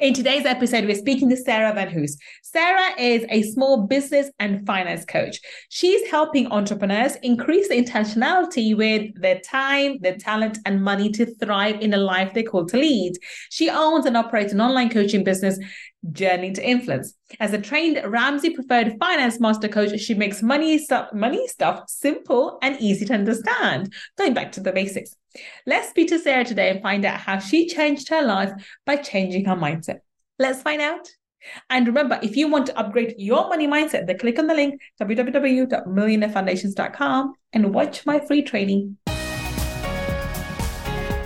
In today's episode, we're speaking to Sarah VanHoose. Sarah is a small business and finance coach. She's helping entrepreneurs increase the intentionality with their time, their talent, and money to thrive in the life they call to lead. She owns and operates an online coaching business Journey to Influence. As a trained Ramsey preferred finance master coach, she makes money stuff, money stuff simple and easy to understand. Going back to the basics. Let's speak to Sarah today and find out how she changed her life by changing her mindset. Let's find out. And remember, if you want to upgrade your money mindset, then click on the link www.millionairefoundations.com and watch my free training.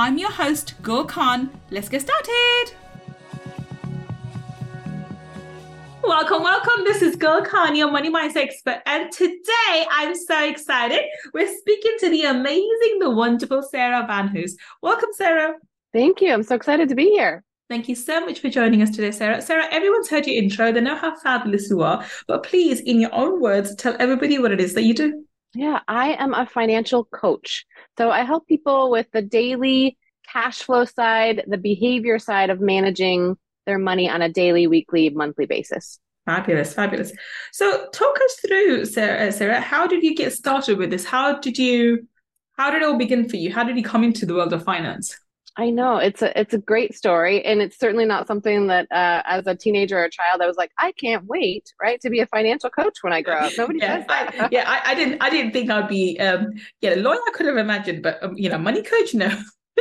I'm your host, Gull Khan. Let's get started. Welcome, welcome. This is Gull Khan, your money mindset expert. And today I'm so excited. We're speaking to the amazing, the wonderful Sarah VanHoose. Welcome, Sarah. Thank you. I'm so excited to be here. Thank you so much for joining us today, Sarah. Sarah, everyone's heard your intro. They know how fabulous you are. But please, in your own words, tell everybody what it is that you do. Yeah, I am a financial coach. So I help people with the daily cash flow side, the behavior side of managing their money on a daily, weekly, monthly basis. Fabulous, fabulous. So talk us through, Sarah, Sarah, how did you get started with this? How did you how did it all begin for you? How did you come into the world of finance? I know it's a it's a great story, and it's certainly not something that uh, as a teenager or a child I was like, I can't wait, right, to be a financial coach when I grow up. Nobody yeah, says that. I, yeah, I, I, didn't I didn't think I'd be um, yeah lawyer. I could have imagined, but um, you know, money coach, no.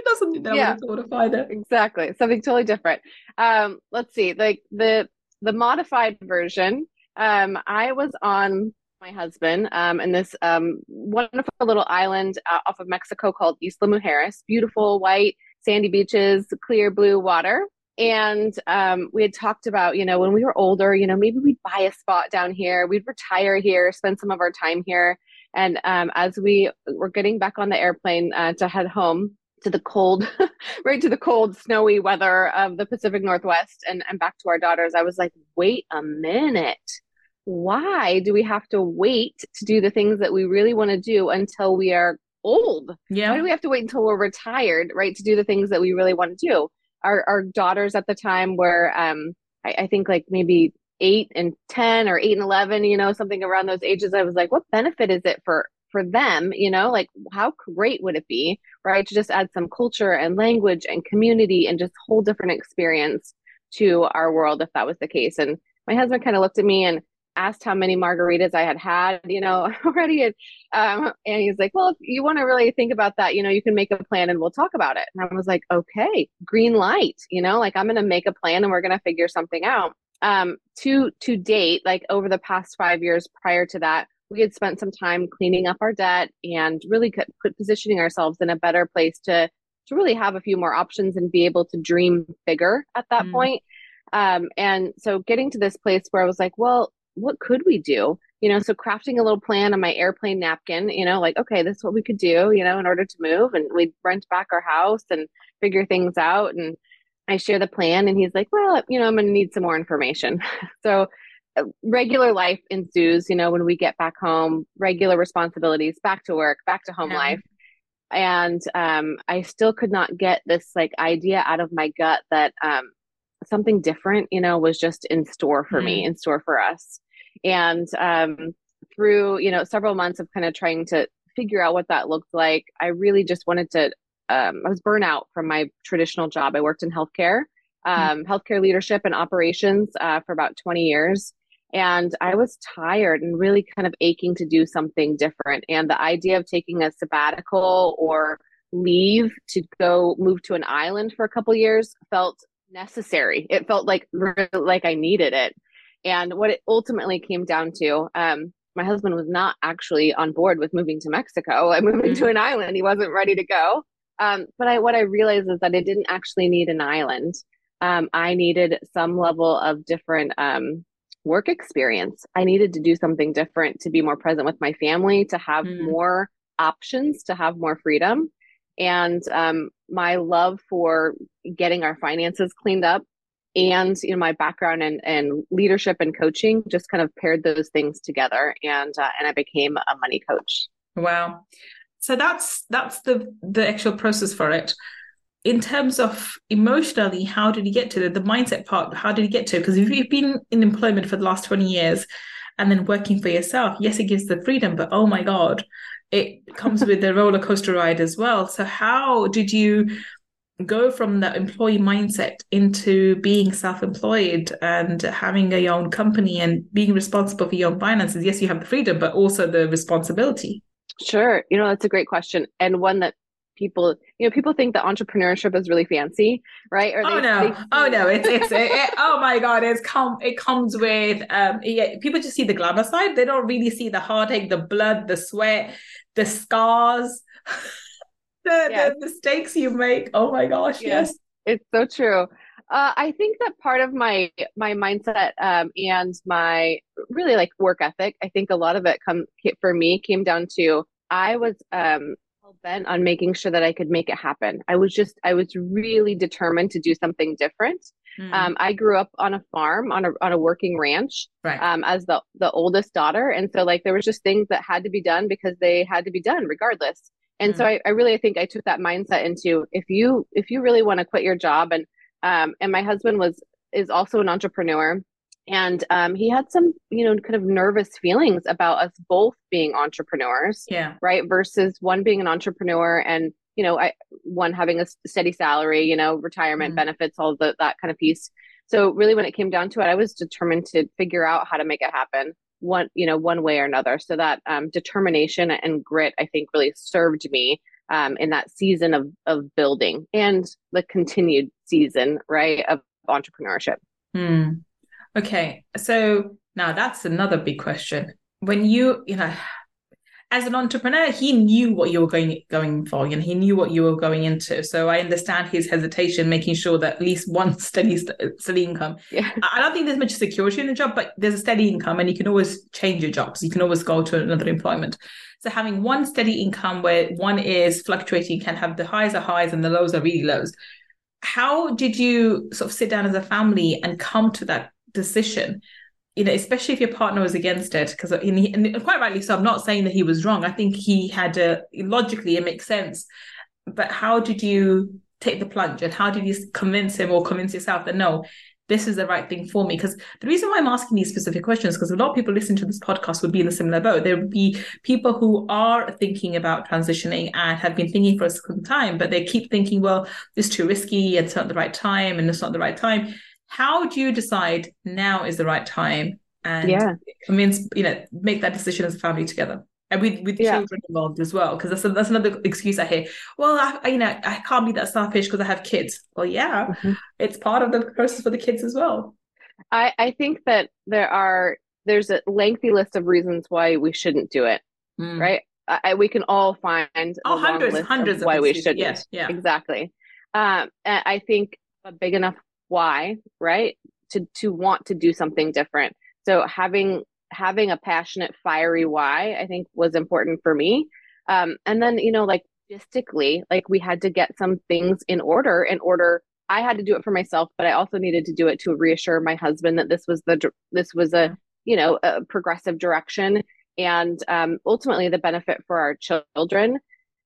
That's something that yeah, I would have thought of either. Exactly, something totally different. Um, let's see, like the the modified version. Um, I was on my husband um, in this um, wonderful little island uh, off of Mexico called Isla Mujeres. Beautiful white sandy beaches, clear blue water. And um, we had talked about, you know, when we were older, you know, maybe we'd buy a spot down here, we'd retire here, spend some of our time here. And um, as we were getting back on the airplane uh, to head home to the cold, right to the cold, snowy weather of the Pacific Northwest and, and back to our daughters, I was like, wait a minute. Why do we have to wait to do the things that we really want to do until we are old. Yeah. Why do we have to wait until we're retired, right, to do the things that we really want to do? Our our daughters at the time were um I, I think like maybe eight and ten or eight and eleven, you know, something around those ages. I was like, what benefit is it for for them, you know, like how great would it be, right, to just add some culture and language and community and just whole different experience to our world if that was the case. And my husband kind of looked at me and asked how many margaritas I had had, you know, already. And, um, and he's like, well, if you want to really think about that, you know, you can make a plan and we'll talk about it. And I was like, okay, green light, you know, like I'm going to make a plan and we're going to figure something out. Um, to, to date, like over the past five years prior to that, we had spent some time cleaning up our debt and really put positioning ourselves in a better place to, to really have a few more options and be able to dream bigger at that mm. point. Um, and so getting to this place where I was like, well, what could we do? You know, so crafting a little plan on my airplane napkin, you know, like, okay, this is what we could do, you know, in order to move. And we'd rent back our house and figure things out. And I share the plan. And he's like, well, you know, I'm going to need some more information. so uh, regular life ensues, you know, when we get back home, regular responsibilities, back to work, back to home yeah. life. And um, I still could not get this like idea out of my gut that um, something different, you know, was just in store for mm-hmm. me, in store for us. And um, through, you know, several months of kind of trying to figure out what that looked like, I really just wanted to, um, I was burnout from my traditional job. I worked in healthcare, hmm. um, mm-hmm. healthcare leadership and operations uh, for about 20 years. And I was tired and really kind of aching to do something different. And the idea of taking a sabbatical or leave to go move to an island for a couple years felt necessary. It felt like like I needed it. And what it ultimately came down to, um, my husband was not actually on board with moving to Mexico and moving mm-hmm. to an island. He wasn't ready to go. Um, but I, what I realized is that I didn't actually need an island. um, I needed some level of different um, work experience. I needed to do something different to be more present with my family, to have mm. more options, to have more freedom. And um, my love for getting our finances cleaned up and you know my background in, in leadership and coaching just kind of paired those things together and uh, and i became a money coach. Wow. So that's that's the the actual process for it. In terms of emotionally how did you get to the, the mindset part how did you get to it? Because if you've been in employment for the last 20 years and then working for yourself yes it gives the freedom but oh my god it comes with the roller coaster ride as well. So how did you go from that employee mindset into being self-employed and having a your own company and being responsible for your own finances. Yes you have the freedom but also the responsibility. Sure. You know that's a great question and one that people you know people think that entrepreneurship is really fancy right? Or oh no. oh no. It's it's it, it, oh my god it's come it comes with um yeah, people just see the glamour side. They don't really see the heartache the blood the sweat the scars the, yes. the mistakes you make. Oh my gosh, yes. yes. It's so true. Uh, I think that part of my my mindset um, and my really like work ethic, I think a lot of it come for me came down to I was um, bent on making sure that I could make it happen. I was just I was really determined to do something different. Mm. Um, I grew up on a farm on a on a working ranch right. um, as the the oldest daughter, and so like there was just things that had to be done because they had to be done regardless. And mm. so I, I really think I took that mindset into if you if you really want to quit your job and um and my husband was is also an entrepreneur and um, he had some you know kind of nervous feelings about us both being entrepreneurs yeah right versus one being an entrepreneur and you know I, one having a steady salary you know retirement mm. benefits all the, that kind of piece so really when it came down to it i was determined to figure out how to make it happen one you know one way or another. So that um, determination and grit i think really served me um, in that season of of building and the continued season right of entrepreneurship. Hmm. okay. So now that's another big question. When you you know as an entrepreneur, he knew what you were going going for, and he knew what you were going into. So I understand his hesitation, making sure that at least one steady steady income. Yeah. I don't think there's much security in a job, but there's a steady income, and you can always change your jobs. You can always go to another employment. So having one steady income where one is fluctuating can have the highs are highs and the lows are really lows. How did you sort of sit down as a family and come to that decision? You know, especially if your partner was against it, because uh, and, and, quite rightly so. I'm not saying that he was wrong. I think he had a logically it makes sense. But how did you take the plunge, and how did you convince him or convince yourself that no, this is the right thing for me? Because the reason why I'm asking these specific questions, because a lot of people listening to this podcast would be in a similar boat. There would be people who are thinking about transitioning and have been thinking for a certain time, but they keep thinking, well, this is too risky, it's not the right time, and it's not the right time how do you decide now is the right time and yeah. convince you know make that decision as a family together and with with yeah. children involved as well because that's a, that's another excuse I hear. Well, I, I, you know I can't be that selfish because I have kids. Well, yeah, mm-hmm. it's part of the process for the kids as well. I I think that there are there's a lengthy list of reasons why we shouldn't do it. Mm. Right, I, we can all find oh hundreds hundreds of why we shouldn't. Yes, yeah, exactly. Um, I think a big enough why, right? To to want to do something different. So having having a passionate, fiery why, I think was important for me. Um, and then you know, like logistically, like we had to get some things in order. In order, I had to do it for myself, but I also needed to do it to reassure my husband that this was the this was a you know a progressive direction and um, ultimately the benefit for our children.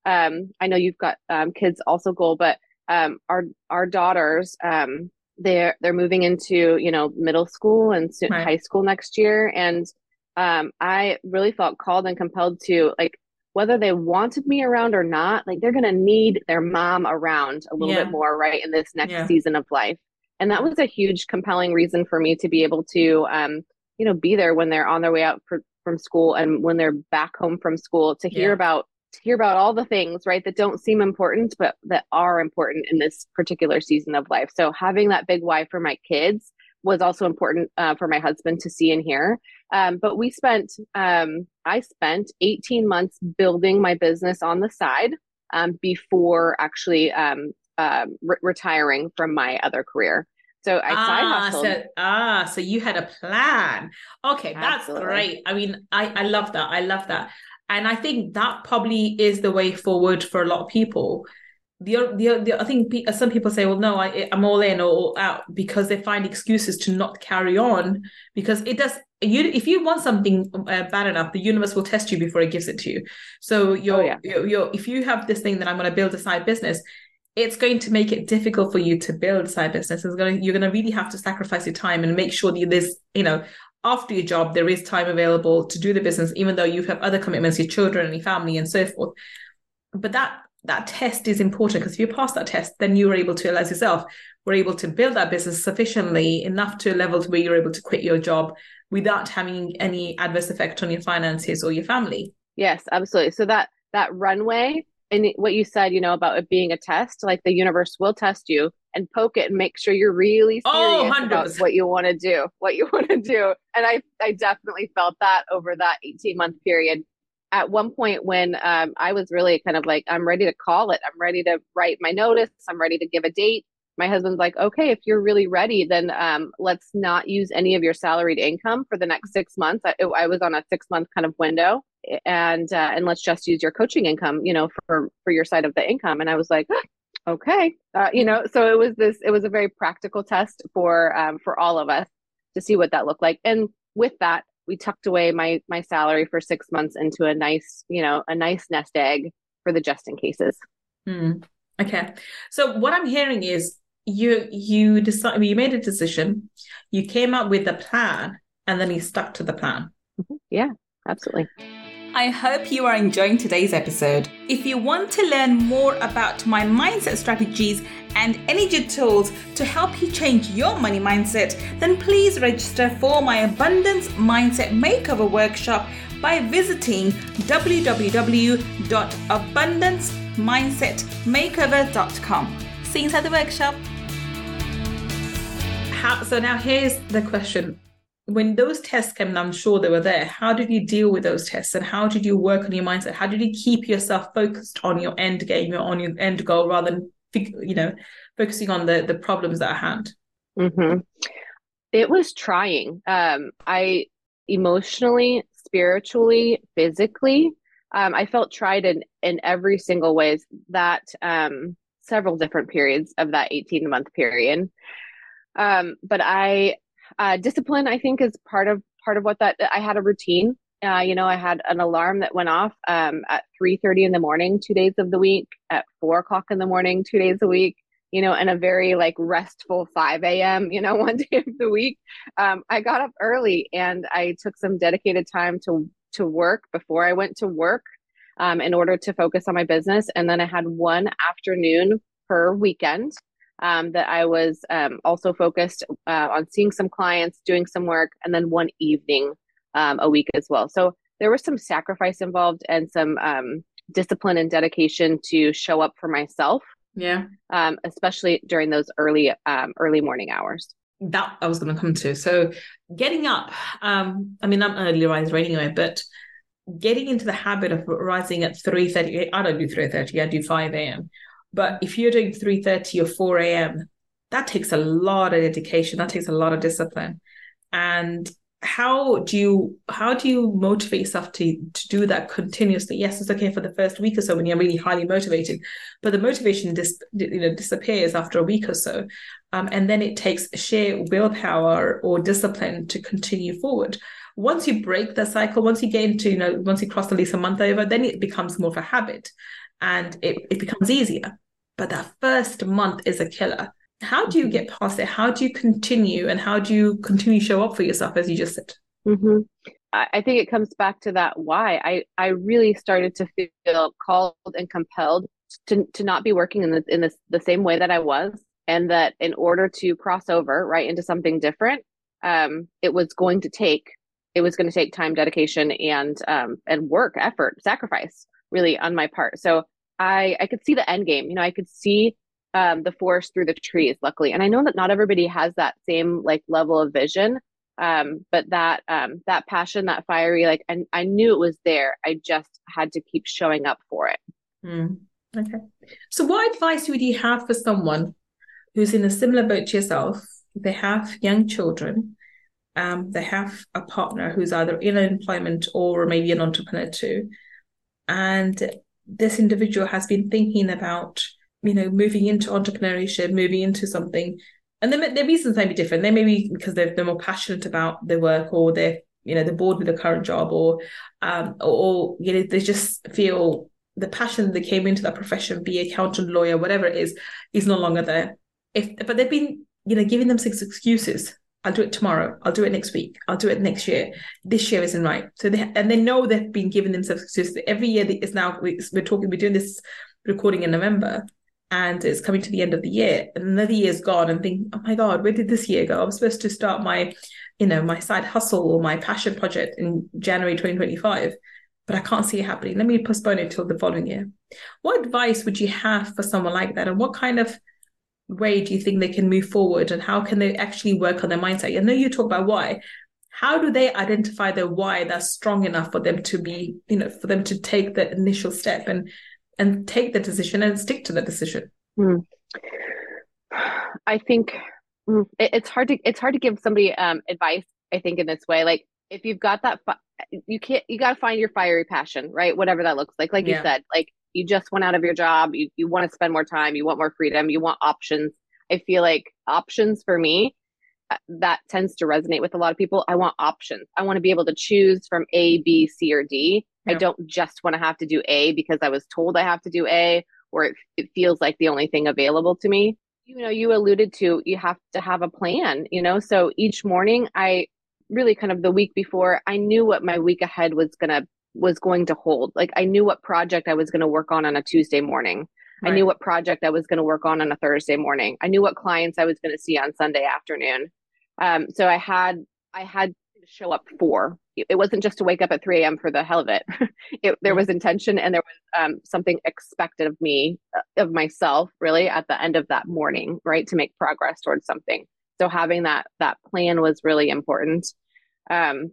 Um, I know you've got um, kids also, Gull, but um, our our daughters um, they're they're moving into you know middle school and right. high school next year and um, i really felt called and compelled to like whether they wanted me around or not like they're going to need their mom around a little yeah. bit more right in this next yeah. season of life and that was a huge compelling reason for me to be able to um, you know be there when they're on their way out for, from school and when they're back home from school to hear yeah. about to hear about all the things, right, that don't seem important, but that are important in this particular season of life. So having that big why for my kids was also important uh, for my husband to see and hear. Um, but we spent, um, I spent 18 months building my business on the side um, before actually um, uh, re- retiring from my other career. So I ah. So, ah, so you had a plan. Okay, that's Absolutely. great. I mean, I, I love that. I love that. And I think that probably is the way forward for a lot of people. The, the, the I think some people say, well, no, I, I'm all in or out because they find excuses to not carry on because it does. You, if you want something uh, bad enough, the universe will test you before it gives it to you. So you're, oh, yeah. you're, you're if you have this thing that I'm going to build a side business, it's going to make it difficult for you to build side business. It's going to, you're going to really have to sacrifice your time and make sure that there's, you know, after your job, there is time available to do the business, even though you have other commitments, your children and your family and so forth. But that that test is important because if you pass that test, then you're able to, as yourself, we're able to build that business sufficiently enough to a level to where you're able to quit your job without having any adverse effect on your finances or your family. Yes, absolutely. So that that runway and what you said, you know, about it being a test, like the universe will test you and poke it and make sure you're really oh, serious oh, about what you want to do, what you want to do. And I, I definitely felt that over that 18 month period. At one point when um, I was really kind of like, I'm ready to call it. I'm ready to write my notice. I'm ready to give a date. My husband's like, okay, if you're really ready, then um, let's not use any of your salaried income for the next six months. I, I was on a six month kind of window and uh, and let's just use your coaching income you know for for your side of the income. And i was like okay uh, you know so it was this it was a very practical test for um, for all of us to see what that looked like. And with that we tucked away my my salary for six months into a nice you know a nice nest egg for the just in cases. Hmm. okay. So what i'm hearing is you you decided you made a decision you came up with a plan and then you stuck to the plan. Mm-hmm. yeah absolutely I hope you are enjoying today's episode. If you want to learn more about my mindset strategies and energy tools to help you change your money mindset, then please register for my Abundance Mindset Makeover Workshop by visiting www.abundancemindsetmakeover.com. See you inside the workshop. How, so now here's the question when those tests came, and I'm sure they were there, how did you deal with those tests and how did you work on your mindset? How did you keep yourself focused on your end game or on your end goal rather than, you know, focusing on the, the problems at hand? Mm-hmm. It was trying. Um, I emotionally, spiritually, physically, um, I felt tried in, in every single ways that um, several different periods of that 18 month period. Um, but I uh, discipline i think is part of part of what that i had a routine. Uh, you know i had an alarm that went off um, at 3.30 in the morning two days of the week at 4 o'clock in the morning two days a week you know and a very like restful 5 a.m you know one day of the week. Um, i got up early and i took some dedicated time to to work before i went to work um, in order to focus on my business. And then i had one afternoon per weekend um, that I was um, also focused uh, on seeing some clients, doing some work, and then one evening um, a week as well. So there was some sacrifice involved and some um, discipline and dedication to show up for myself. Yeah. Um, especially during those early um, early morning hours. That I was going to come to. So getting up. I mean, I'm early riser anyway, but getting into the habit of rising at 3.30 i don't do 3.30 i do 5 a.m but if you're doing 3.30 or 4 a.m., that takes a lot of dedication. That takes a lot of discipline. And how do you how do you motivate yourself to to do that continuously yes it's okay for the first week or so when you're really highly motivated but the motivation dis, you know disappears after a week or so um, and then it takes sheer willpower or discipline to continue forward once you break the cycle once you get into you know once you cross at least a month over then it becomes more of a habit and it, it becomes easier. But that first month is a killer. How do you mm-hmm. get past it? How do you continue and how do you continue to show up for yourself as you just said? Mm-hmm. I think it comes back to that why I, I really started to feel called and compelled to, to not be working in the in this the same way that I was and that in order to cross over right into something different um, it was going to take it was going to take time dedication and um, and work effort sacrifice really on my part. So I I could see the end game. You know, I could see um, the forest through the trees. Luckily, and I know that not everybody has that same like level of vision. Um, but that um, that passion, that fiery, like, and I knew it was there. I just had to keep showing up for it. Mm. Okay. So, what advice would you have for someone who's in a similar boat to yourself, they have young children, um, they have a partner who's either in employment or maybe an entrepreneur too, and this individual has been thinking about you know moving into entrepreneurship, moving into something, and their reasons may be different. They may be because they're, they're more passionate about their work or they're you know they're bored with the current job or um or, or you know they just feel the passion that came into that profession, be accountant, lawyer, whatever it is, is no longer there. If but they've been, you know, giving them six excuses. I'll do it tomorrow. I'll do it next week. I'll do it next year. This year isn't right. So they and they know they've been giving themselves excuses. Every year is now we're talking. We're doing this recording in November, and it's coming to the end of the year. And another year's gone, and think, oh my god, where did this year go? I was supposed to start my, you know, my side hustle or my passion project in January 2025 but I can't see it happening. Let me postpone it till the following year. What advice would you have for someone like that? And what kind of way do you think they can move forward? And how can they actually work on their mindset? I know you talk about why. How do they identify their why that's strong enough for them to be, you know, for them to take the initial step and and take the decision and stick to the decision? Mm. I think mm, it's hard to it's hard to give somebody um, advice. I think in this way, like if you've got that you can't you got to find your fiery passion right whatever that looks like like yeah. you said like you just went out of your job you, you want to spend more time you want more freedom you want options. I feel like options for me uh, that tends to resonate with a lot of people. I want options. I want to be able to choose from a b c or d. Yeah. i don't just want to have to do a because i was told i have to do a or it, it feels like the only thing available to me. You know you alluded to you have to have a plan you know? So each morning i really kind of the week before, I knew what my week ahead was gonna was going to hold. Like I knew what project I was going to work on on a Tuesday morning. Right. I knew what project I was going to work on on a Thursday morning. I knew what clients I was going to see on Sunday afternoon. Um, so I had I had to show up for. It wasn't just to wake up at 3 a.m. for the hell of it. it there was intention and there was um, something expected of me, of myself, really, at the end of that morning, right, to make progress towards something. So having that that plan was really important um,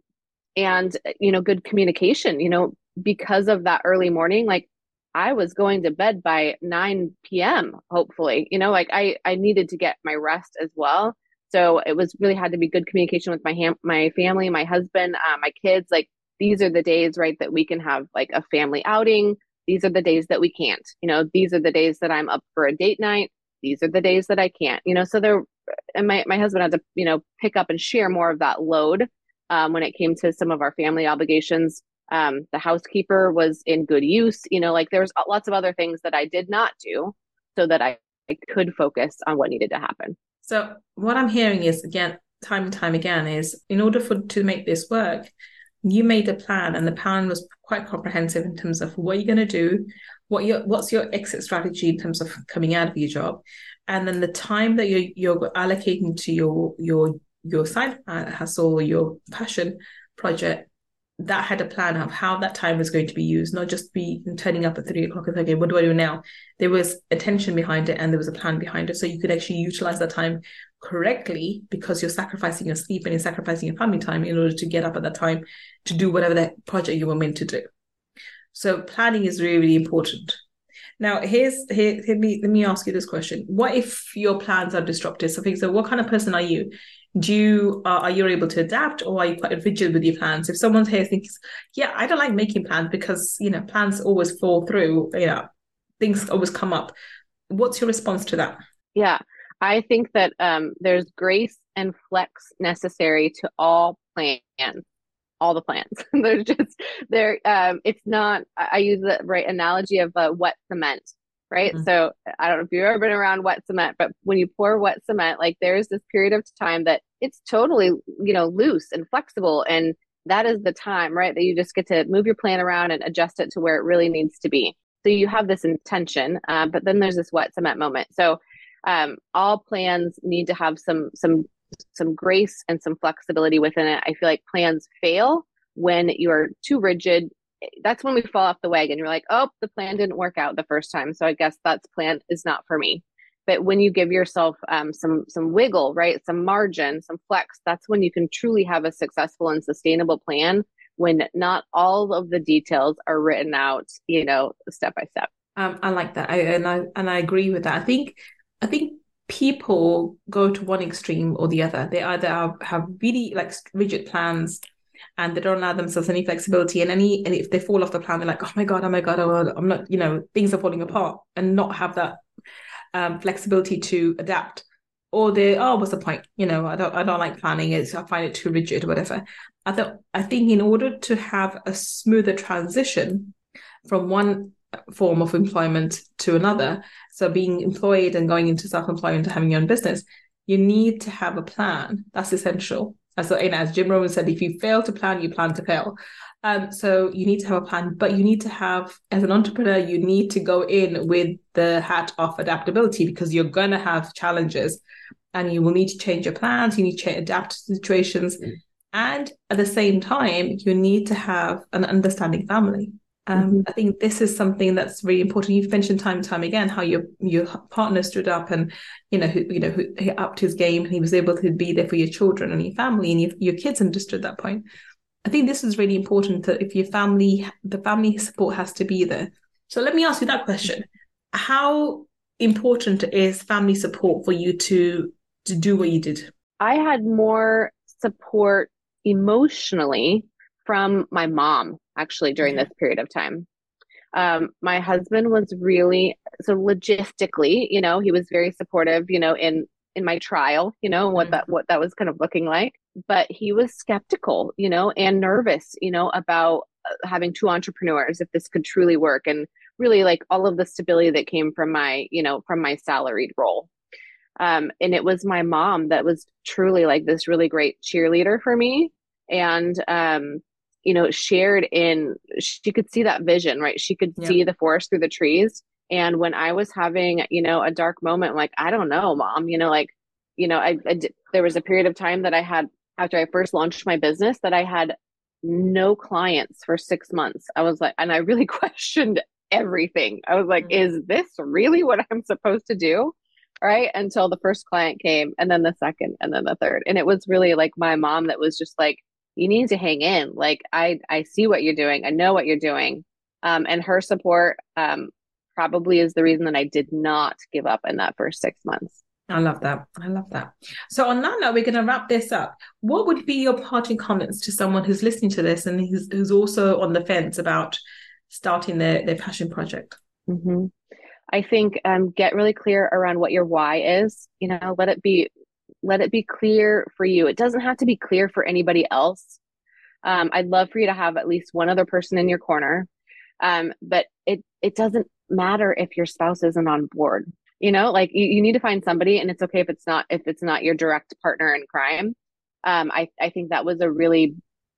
and you know good communication you know because of that early morning like i was going to bed by 9 p.m hopefully you know like i i needed to get my rest as well. So it was really had to be good communication with my ham- my family my husband uh, my kids like these are the days right that we can have like a family outing. These are the days that we can't you know these are the days that i'm up for a date night. These are the days that i can't you know so there and my, my husband had to you know pick up and share more of that load um, when it came to some of our family obligations. Um, the housekeeper was in good use. You know, like there's lots of other things that I did not do so that I, I could focus on what needed to happen. So what I'm hearing is again, time and time again, is in order for to make this work, you made a plan, and the plan was quite comprehensive in terms of what you're going to do, what your what's your exit strategy in terms of coming out of your job, and then the time that you're you're allocating to your your your side uh, hustle, your passion project, that had a plan of how that time was going to be used, not just be turning up at three o'clock and thinking, what do I do now? There was attention behind it and there was a plan behind it. So you could actually utilize that time correctly because you're sacrificing your sleep and you're sacrificing your family time in order to get up at that time to do whatever that project you were meant to do. So planning is really, really important. Now, here's here, here me, let me ask you this question: What if your plans are disrupted? So, so what kind of person are you? Do you uh, are you able to adapt or are you quite rigid with your plans? If someone's here thinks yeah i don't like making plans because you know plans always fall through you know things always come up. What's your response to that? Yeah i think that um, there's grace and flex necessary to all plans all the plans. There's just there um, it's not i use the right analogy of uh, wet cement right? Mm-hmm. So I don't know if you've ever been around wet cement, but when you pour wet cement, like there's this period of time that it's totally, you know, loose and flexible. And that is the time, right? That you just get to move your plan around and adjust it to where it really needs to be. So you have this intention, uh, but then there's this wet cement moment. So um, all plans need to have some some some grace and some flexibility within it. I feel like plans fail when you are too rigid that's when we fall off the wagon. You're like, oh, the plan didn't work out the first time, so I guess that's plan is not for me. But when you give yourself um, some some wiggle, right, some margin, some flex, that's when you can truly have a successful and sustainable plan. When not all of the details are written out, you know, step by step. Um, I like that, I, and I and I agree with that. I think I think people go to one extreme or the other. They either have, have really like rigid plans and they don't allow themselves any flexibility and any and if they fall off the plan they're like oh my god oh my god oh, i'm not you know things are falling apart and not have that um, flexibility to adapt. Or they oh what's the point? You know i don't i don't like planning it's i find it too rigid whatever. I thought i think in order to have a smoother transition from one form of employment to another so being employed and going into self-employment and having your own business you need to have a plan. That's essential as, you know, as Jim Rohn said, if you fail to plan, you plan to fail. Um, so you need to have a plan, but you need to have, as an entrepreneur, you need to go in with the hat of adaptability because you're going to have challenges and you will need to change your plans. You need to adapt to situations. Mm. And at the same time, you need to have an understanding family. Um, mm-hmm. I think this is something that's really important. You've mentioned time and time again how your your partner stood up and you know who you know who he upped his game and he was able to be there for your children and your family and your, your kids understood that point. I think this is really important that if your family the family support has to be there. So let me ask you that question: How important is family support for you to to do what you did? I had more support emotionally from my mom actually during this period of time. Um, my husband was really so logistically, you know, he was very supportive, you know, in in my trial, you know, what mm-hmm. that what that was kind of looking like. But he was skeptical, you know, and nervous, you know, about uh, having two entrepreneurs if this could truly work and really like all of the stability that came from my, you know, from my salaried role. Um, and it was my mom that was truly like this really great cheerleader for me and um, you know, shared in, she could see that vision, right? She could yeah. see the forest through the trees. And when I was having, you know, a dark moment, like, I don't know, mom, you know, like, you know, I, I there was a period of time that I had after I first launched my business that I had no clients for six months. I was like, and I really questioned everything. I was like, mm-hmm. is this really what I'm supposed to do? Right. Until the first client came, and then the second, and then the third. And it was really like my mom that was just like, you need to hang in. Like I I see what you're doing. I know what you're doing. Um, and her support um, probably is the reason that I did not give up in that first six months. I love that. I love that. So on that note, we're going to wrap this up. What would be your parting comments to someone who's listening to this and who's, who's also on the fence about starting their, their passion project? Mm-hmm. I think um, get really clear around what your why is. You know, let it be let it be clear for you. It doesn't have to be clear for anybody else. Um, I'd love for you to have at least one other person in your corner. Um, but it it doesn't matter if your spouse isn't on board. You know, like you, you need to find somebody, and it's okay if it's not if it's not your direct partner in crime. Um, I I think that was a really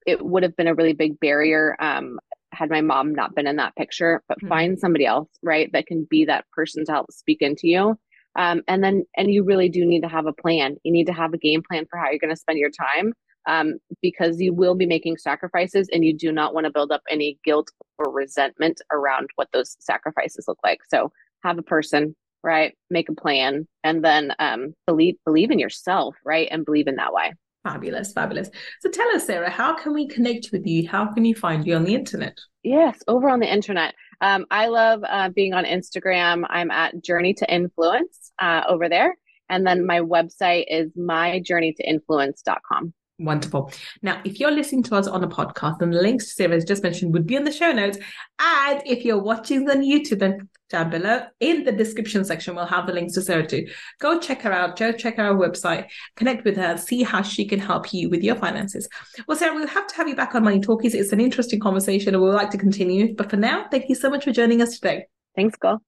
it would have been a really big barrier um, had my mom not been in that picture. But mm-hmm. find somebody else, right, that can be that person to help speak into you um, and then, and you really do need to have a plan. You need to have a game plan for how you're going to spend your time um, because you will be making sacrifices and you do not want to build up any guilt or resentment around what those sacrifices look like. So have a person, right? Make a plan and then um, believe, believe in yourself, right? And believe in that way. Fabulous, fabulous. So tell us, Sarah, how can we connect with you? How can you find you on the internet? Yes, over on the internet. Um, I love uh, being on Instagram. I'm at Journey to Influence uh, over there. And then my website is myjourneytoinfluence.com. Wonderful. Now, if you're listening to us on a podcast, then the links to Sarah, as just mentioned, would be in the show notes. And if you're watching on YouTube, then down below in the description section, we'll have the links to Sarah too. Go check her out. Go check our website, connect with her, see how she can help you with your finances. Well, Sarah, we'll have to have you back on Money Talkies. It's an interesting conversation and we'd like to continue. But for now, thank you so much for joining us today. Thanks, Gull.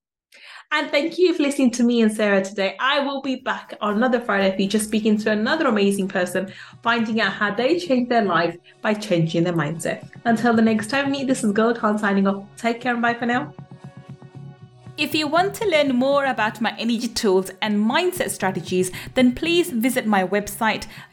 And thank you for listening to me and Sarah today. I will be back on another Friday feature speaking to another amazing person, finding out how they change their life by changing their mindset. Until the next time, me, this is Gull Khan signing off. Take care and bye for now. If you want to learn more about my energy tools and mindset strategies, then please visit my website